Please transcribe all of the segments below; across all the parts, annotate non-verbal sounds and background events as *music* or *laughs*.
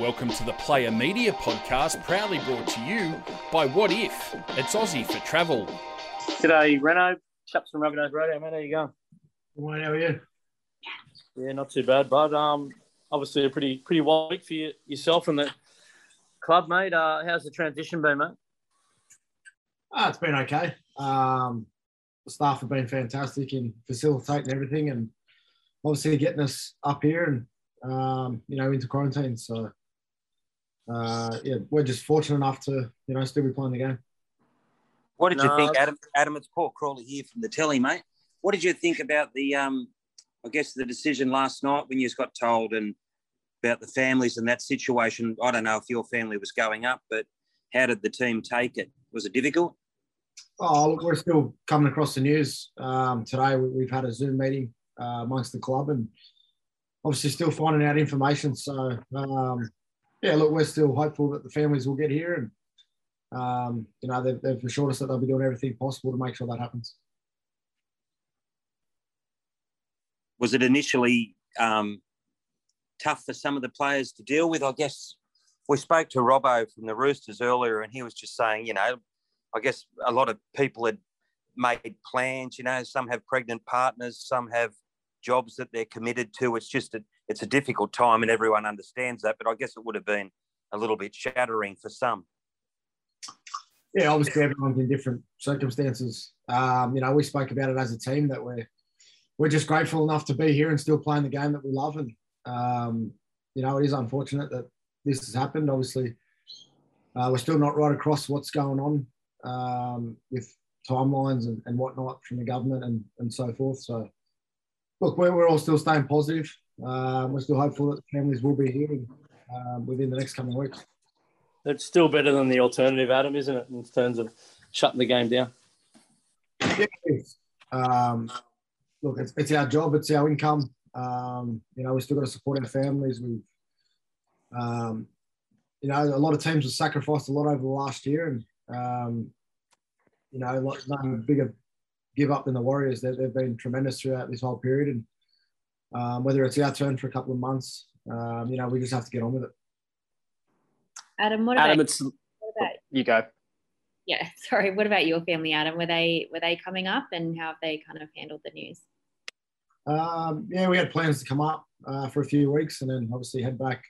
Welcome to the Player Media Podcast, proudly brought to you by Wotif? It's Aussie for Travel. G'day, Reno. Chaps from Rabbitohs Radio, mate. How you going? Well, how are you? Yeah, not too bad, bud. Um, obviously a pretty pretty wild week for you, yourself and the club, mate. Uh, how's the transition been, mate? Ah, it's been okay. Um, the staff have been fantastic in facilitating everything and obviously getting us up here and um, you know into quarantine. So uh, yeah, we're just fortunate enough to you know still be playing the game. What did No, you think, Adam? Adam, it's Paul Crawley here from the telly, mate. What did you think about the, um, I guess, the decision last night when you got told and about the families and that situation? I don't know if your family was going up, but how did the team take it? Was it difficult? Oh, look, we're still coming across the news um, today. We, we've had a Zoom meeting uh, amongst the club and obviously still finding out information. So um, yeah, look, we're still hopeful that the families will get here and um, you know they've, they've assured us that they'll be doing everything possible to make sure that happens. Was it initially um, tough for some of the players to deal with? I guess we spoke to Robbo from the Roosters earlier, and he was just saying, you know, I guess a lot of people had made plans. You know, some have pregnant partners, some have jobs that they're committed to. It's just a, it's a difficult time, and everyone understands that. But I guess it would have been a little bit shattering for some. yeah, obviously everyone's in different circumstances. Um, you know, we spoke about it as a team that we're we're just grateful enough to be here and still playing the game that we love. And um, you know, it is unfortunate that this has happened. Obviously, uh, we're still not right across what's going on um, with timelines and, and whatnot from the government and, and so forth. So, look, we're, we're all still staying positive. Um, we're still hopeful that families will be hearing um, within the next coming weeks. It's still better than the alternative, Adam, isn't it, in terms of shutting the game down? Yeah, it. Um, look, it's, it's our job, it's our income. Um, you know, we still got to support our families. We've, um, you know, a lot of teams have sacrificed a lot over the last year, and um, you know, a lot, no bigger give up than the Warriors. They've, they've been tremendous throughout this whole period, and um, whether it's our turn for a couple of months, um, you know, we just have to get on with it. Adam, what about, Adam, it's what about you go. yeah, *laughs* sorry, what about your family, Adam? Were they were they coming up and how have they kind of handled the news? Um, yeah, we had plans to come up uh, for a few weeks and then obviously head back,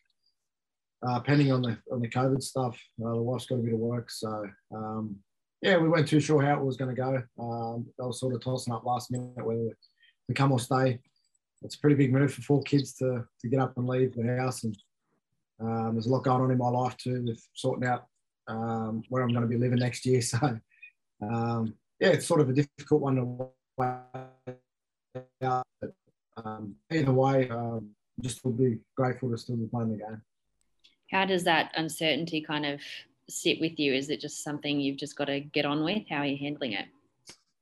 uh, pending on the on the COVID stuff. Uh, the wife's got a bit of work, so um, yeah, we weren't too sure how it was going to go. Um, they were sort of tossing up last minute whether to come or stay. It's a pretty big move for four kids to to get up and leave the house, and um, there's a lot going on in my life too with sorting out um, where I'm going to be living next year. *laughs* So um, yeah, it's sort of a difficult one to weigh out. But, um, either way, um, just will be grateful to still be playing the game. How does that uncertainty kind of sit with you? Is it just something you've just got to get on with? How are you handling it?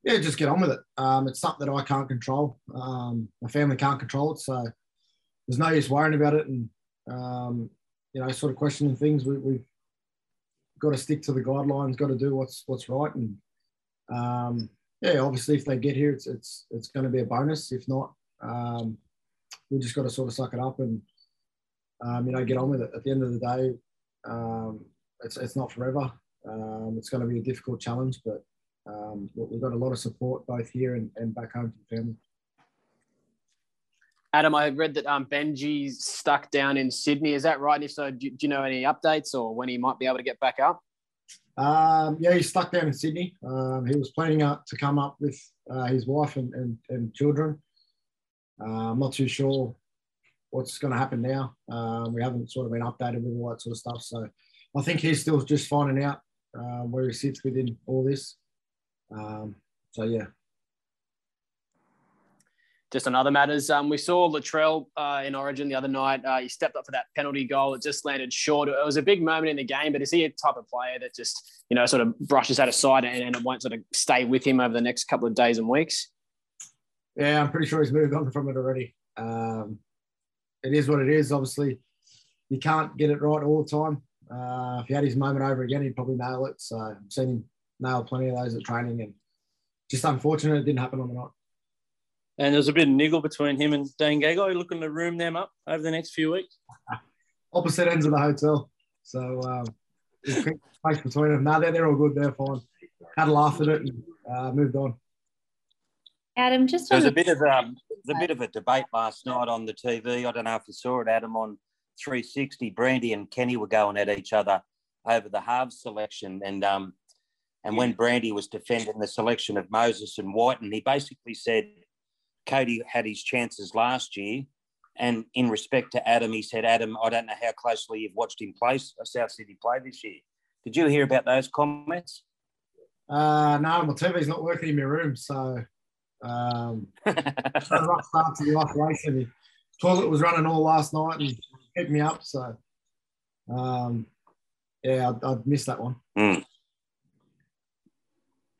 Yeah, just get on with it. Um, it's something that I can't control. Um, my family can't control it, so there's no use worrying about it and um, you know, sort of questioning things. We, we've got to stick to the guidelines. Got to do what's what's right, and um, yeah, obviously, if they get here, it's it's it's going to be a bonus. If not, um, we just got to sort of suck it up and um, you know get on with it. At the end of the day, it's it's not forever. It's going to be a difficult challenge, but um, we- we've got a lot of support both here and, and back home to the family. Adam, I read that um, Benji's stuck down in Sydney. Is that right? And if so, do, do you know any updates or when he might be able to get back up? Um, yeah, he's stuck down in Sydney. Um, he was planning out to come up with uh, his wife and, and, and children. Uh, I'm not too sure what's going to happen now. Um, we haven't sort of been updated with all that sort of stuff. So I think he's still just finding out um, where he sits within all this. Um, so yeah, Just on other matters, um, we saw Latrell uh, in Origin the other night. Uh, he stepped up for that penalty goal. It just landed short. It was a big moment in the game, but is he a type of player that just, you know, sort of brushes that aside and, and it won't sort of stay with him over the next couple of days and weeks? yeah, I'm pretty sure he's moved on from it already. Um, it is what it is. Obviously, you can't get it right all the time. Uh, if he had his moment over again, he'd probably nail it. So I've seen him nail plenty of those at training, and just unfortunate it didn't happen on the night. And there's a bit of niggle between him and Dane Gagai. Looking to room them up over the next few weeks. *laughs* opposite ends of the hotel. So um, space between them. No, they're, they're all good. They're fine. Had a laugh at it and uh, moved on. Adam, just There was a bit of um, *laughs* a bit of a debate last night on the TV. I don't know if you saw it, Adam, on 360. Brandy and Kenny were going at each other over the halves selection, and um, and when Brandy was defending the selection of Moses and Wighton, he basically said Cody had his chances last year. And in respect to Adam, he said, Adam, I don't know how closely you've watched him play South Sydney play this year. Did you hear about those comments? Uh, no, my TV's not working in my room, so um, rough start to the operation. The toilet was running all last night and kept me up. So, um, yeah, I, I missed that one. Mm.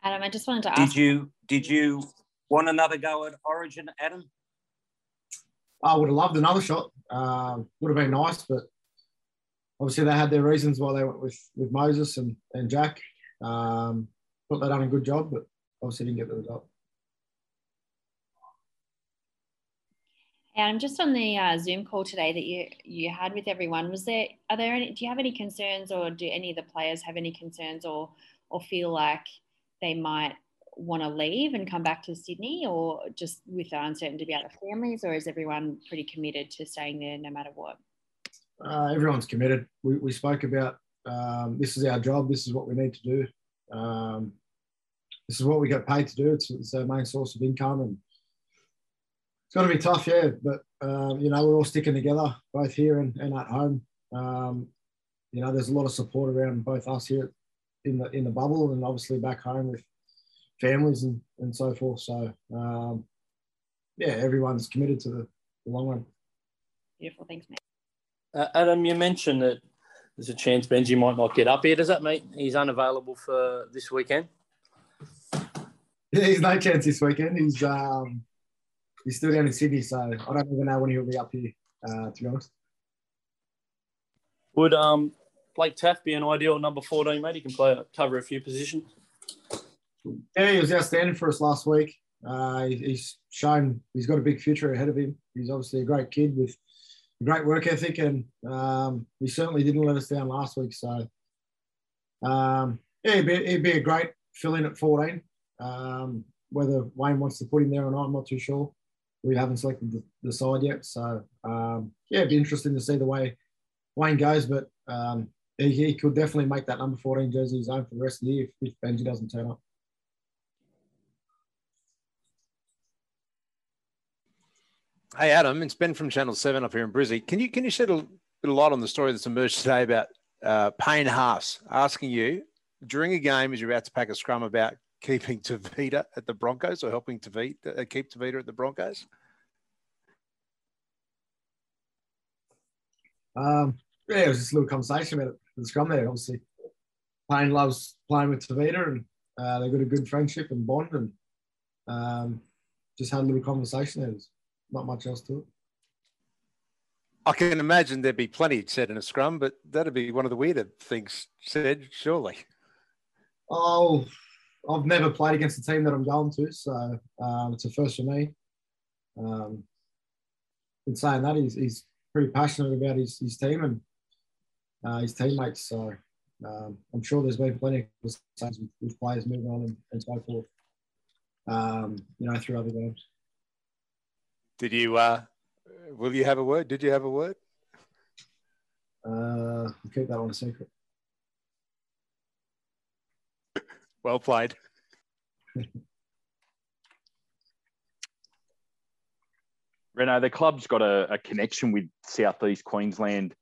Adam, I just wanted to ask. Did you did you want another go at Origin, Adam? I would have loved another shot. Um, would have been nice, but obviously they had their reasons why they went with with Moses and, and Jack. Um, thought they done a good job, but obviously didn't get the result. Adam, just on the uh, Zoom call today that you you had with everyone, was there are there any? Do you have any concerns, or do any of the players have any concerns, or or feel like they might want to leave and come back to Sydney, or just with the uncertainty about the families, or is everyone pretty committed to staying there no matter what? Uh, everyone's committed. We, we spoke about um, this is our job. This is what we need to do. Um, this is what we get paid to do. It's, it's our main source of income, and it's going to be tough, yeah. But um, you know, we're all sticking together, both here and, and at home. Um, you know, there's a lot of support around both us here in the in the bubble, and obviously back home with families and, and so forth. So um, yeah, everyone's committed to the, the long run. Beautiful, thanks, mate. Uh, Adam, you mentioned that there's a chance Benji might not get up here. Does that mean he's unavailable for this weekend? *laughs* Yeah, he's no chance this weekend. He's um, he's still down in Sydney, so I don't even know when he'll be up here. Uh, to be honest. Would um, Blake Taaffe be an ideal number 14, mate? He can play cover a few positions. Yeah, he was outstanding for us last week. Uh, he's shown he's got a big future ahead of him. He's obviously a great kid with great work ethic, and um, he certainly didn't let us down last week. So, um, yeah, he'd be, he'd be, a great fill in at 14. Um, whether Wayne wants to put him there or not, I'm not too sure. We haven't selected the, the side yet. So, um, yeah, it'd be interesting to see the way Wayne goes, but um, he, he, could definitely make that number 14 jersey his own for the rest of the year if, Benji doesn't turn up. Hey Adam, it's Ben from Channel Seven up here in Brizzy. Can you can you shed a bit of light on the story that's emerged today about uh, Payne Haas asking you during a game as you're about to pack a scrum about keeping Tevita at the Broncos or helping Tevita uh, keep Tevita at the Broncos? Um, yeah, it was just a little conversation about it, the scrum there. Obviously, Payne loves playing with Tevita, and uh, they've got a good friendship and bond, and um, just had a little conversation there. There's not much else to it. I can imagine there'd be plenty said in a scrum, but that'd be one of the weirder things said, surely. Oh, I've never played against the team that I'm going to, so um, it's a first for me. Um, in saying that, he's, he's pretty passionate about his, his team and uh, his teammates. So um, I'm sure there's been plenty of conversations with, with players moving on and, and so forth. Um, you know, through other games. Did you? Uh, will you have a word? Did you have a word? Uh, I'll keep that one a secret. Well played. *laughs* Reno, the club's got a, a, connection with southeast Queensland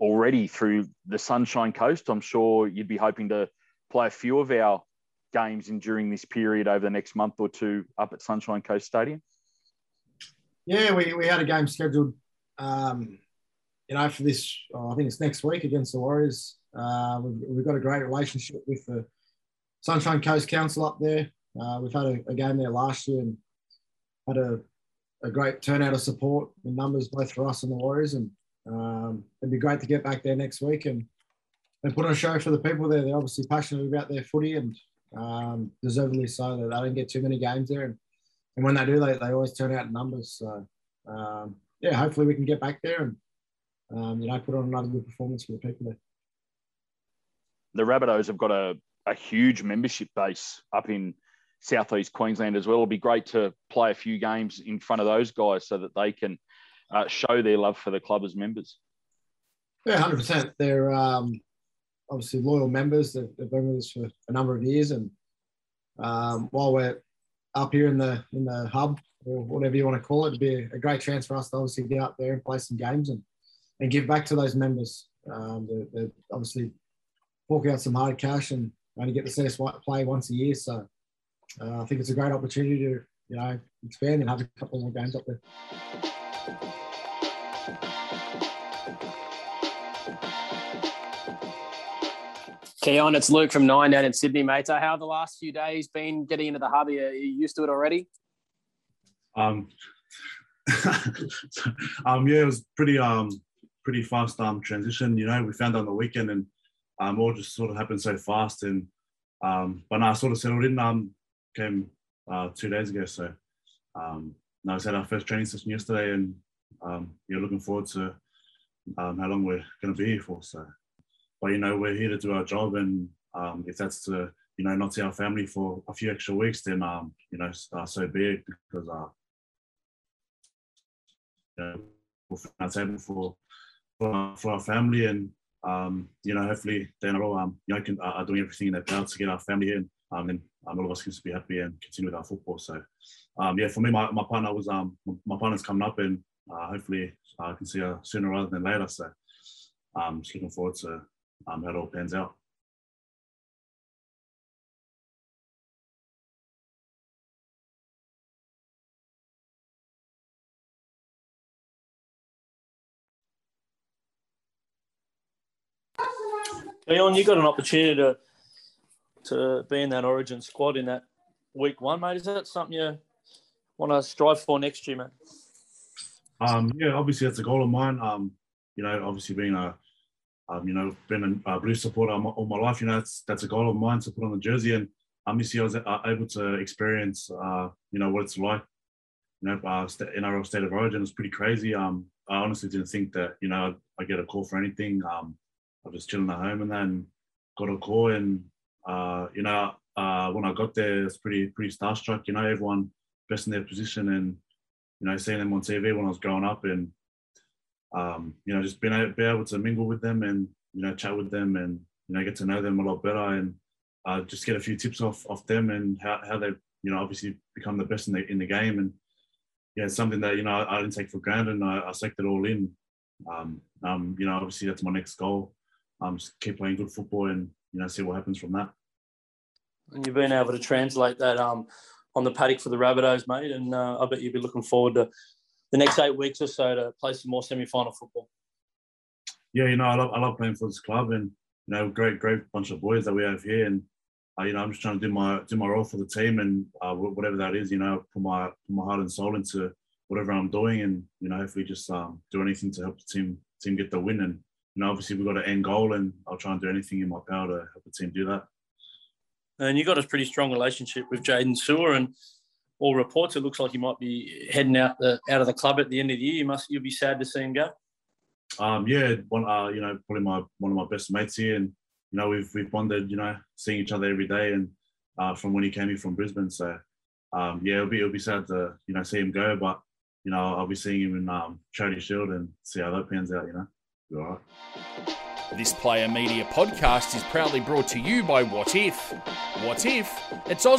already through the Sunshine Coast. I'm sure you'd be hoping to play a few of our games in during this period over the next month or two up at Sunshine Coast Stadium. Yeah, we, we had a game scheduled, um, you know, for this. Oh, I think it's next week against the Warriors. Uh, we've, we've, got a great relationship with the Sunshine Coast Council up there. Uh, we've had a, a, game there last year and had a, a great turnout of support in numbers both for us and the Warriors. And um, it'd be great to get back there next week and, and put on a show for the people there. They're obviously passionate about their footy and um, deservedly so. That they don't get too many games there. And, and when they do, they, they always turn out in numbers. So, um, yeah, hopefully we can get back there and um, you know, put on another good performance for the people there. The Rabbitohs have got a, a huge membership base up in southeast Queensland as well. It'll be great to play a few games in front of those guys so that they can uh, show their love for the club as members. Yeah, hundred percent. They're um, obviously loyal members. They've, been with us for a number of years, and um, while we're up here in the in the hub or whatever you want to call it, it'd be a, great chance for us to obviously get up there and play some games and and give back to those members. Um, they're obviously fork out some hard cash and only get to see us play once a year. So uh, I think it's a great opportunity to you know expand and have a couple more games up there. Keaon, it's Luke from Nine down in Sydney, mate. How the last few days been getting into the hub? Are you used to it already? Um, *laughs* um, yeah, it was pretty um pretty fast um transition. You know, we found on the weekend and um all just sort of happened so fast and um but I sort of settled in. Um, came uh, two days ago, so um, now I had our first training session yesterday, and um, yeah, looking forward to um, how long we're going to be here for. So, but you know, we're here to do our job, and um, if that's to you know not see our family for a few extra weeks, then um, you know, uh, so be it, because uh, you know, our table for for, for our family, and um, you know, hopefully, they are um, you know, can, uh, are doing everything in their power to get our family in, um, and um, all of us can be happy and continue with our football. So, um, yeah, for me, my, my partner was um, my partner's coming up, and uh, hopefully I can see her sooner rather than later. So, I'm just looking forward to um, how it all pans out. Leon, you got an opportunity to to be in that Origin squad in that week one, mate. Is that something you want to strive for next year, mate? Um, yeah, obviously that's a goal of mine. Um, you know, obviously being a, um, you know, been a, blue supporter all my life, you know, that's that's a goal of mine to put on the jersey. And year I was able to experience, uh, you know, what it's like. You know, uh, NRL State of Origin was pretty crazy. Um, I honestly didn't think that, you know, I get a call for anything. Um, I was chilling at home and then got a call and uh, you know, uh, when I got there, it's pretty pretty starstruck. You know, everyone best in their position, and you know, seeing them on TV when I was growing up, and um, you know, just being able, be able to mingle with them and you know, chat with them, and you know, get to know them a lot better, and uh, just get a few tips off off them and how, how they you know obviously become the best in the in the game, and yeah, it's something that you know I, I didn't take for granted, and I, I it all in. Um, um, you know, obviously that's my next goal. Um, just keep playing good football and you know see what happens from that. And you've been able to translate that um, on the paddock for the Rabbitohs, mate. And uh, I bet you'll be looking forward to the next eight weeks or so to play some more semi-final football. Yeah, you know, I love, I love playing for this club, and you know, great great bunch of boys that we have here, and uh, you know, I'm just trying to do my do my role for the team, and uh, whatever that is, you know, put my put my heart and soul into whatever I'm doing, and you know, hopefully just um, do anything to help the team team get the win, and you know, obviously we've got an end goal, and I'll try and do anything in my power to help the team do that. And you got a pretty strong relationship with Jaydn Su'A, and all reports it looks like he might be heading out the out of the club at the end of the year. You must you'll be sad to see him go. Um, yeah, one uh, you know probably my one of my best mates here, and you know we've we've bonded, you know, seeing each other every day, and uh, from when he came here from Brisbane. So um, yeah, it'll be it'll be sad to you know see him go, but you know I'll be seeing him in um, Charity Shield and see how that pans out. You know, all right. This Player Media podcast is proudly brought to you by Wotif. What If? It's Oz.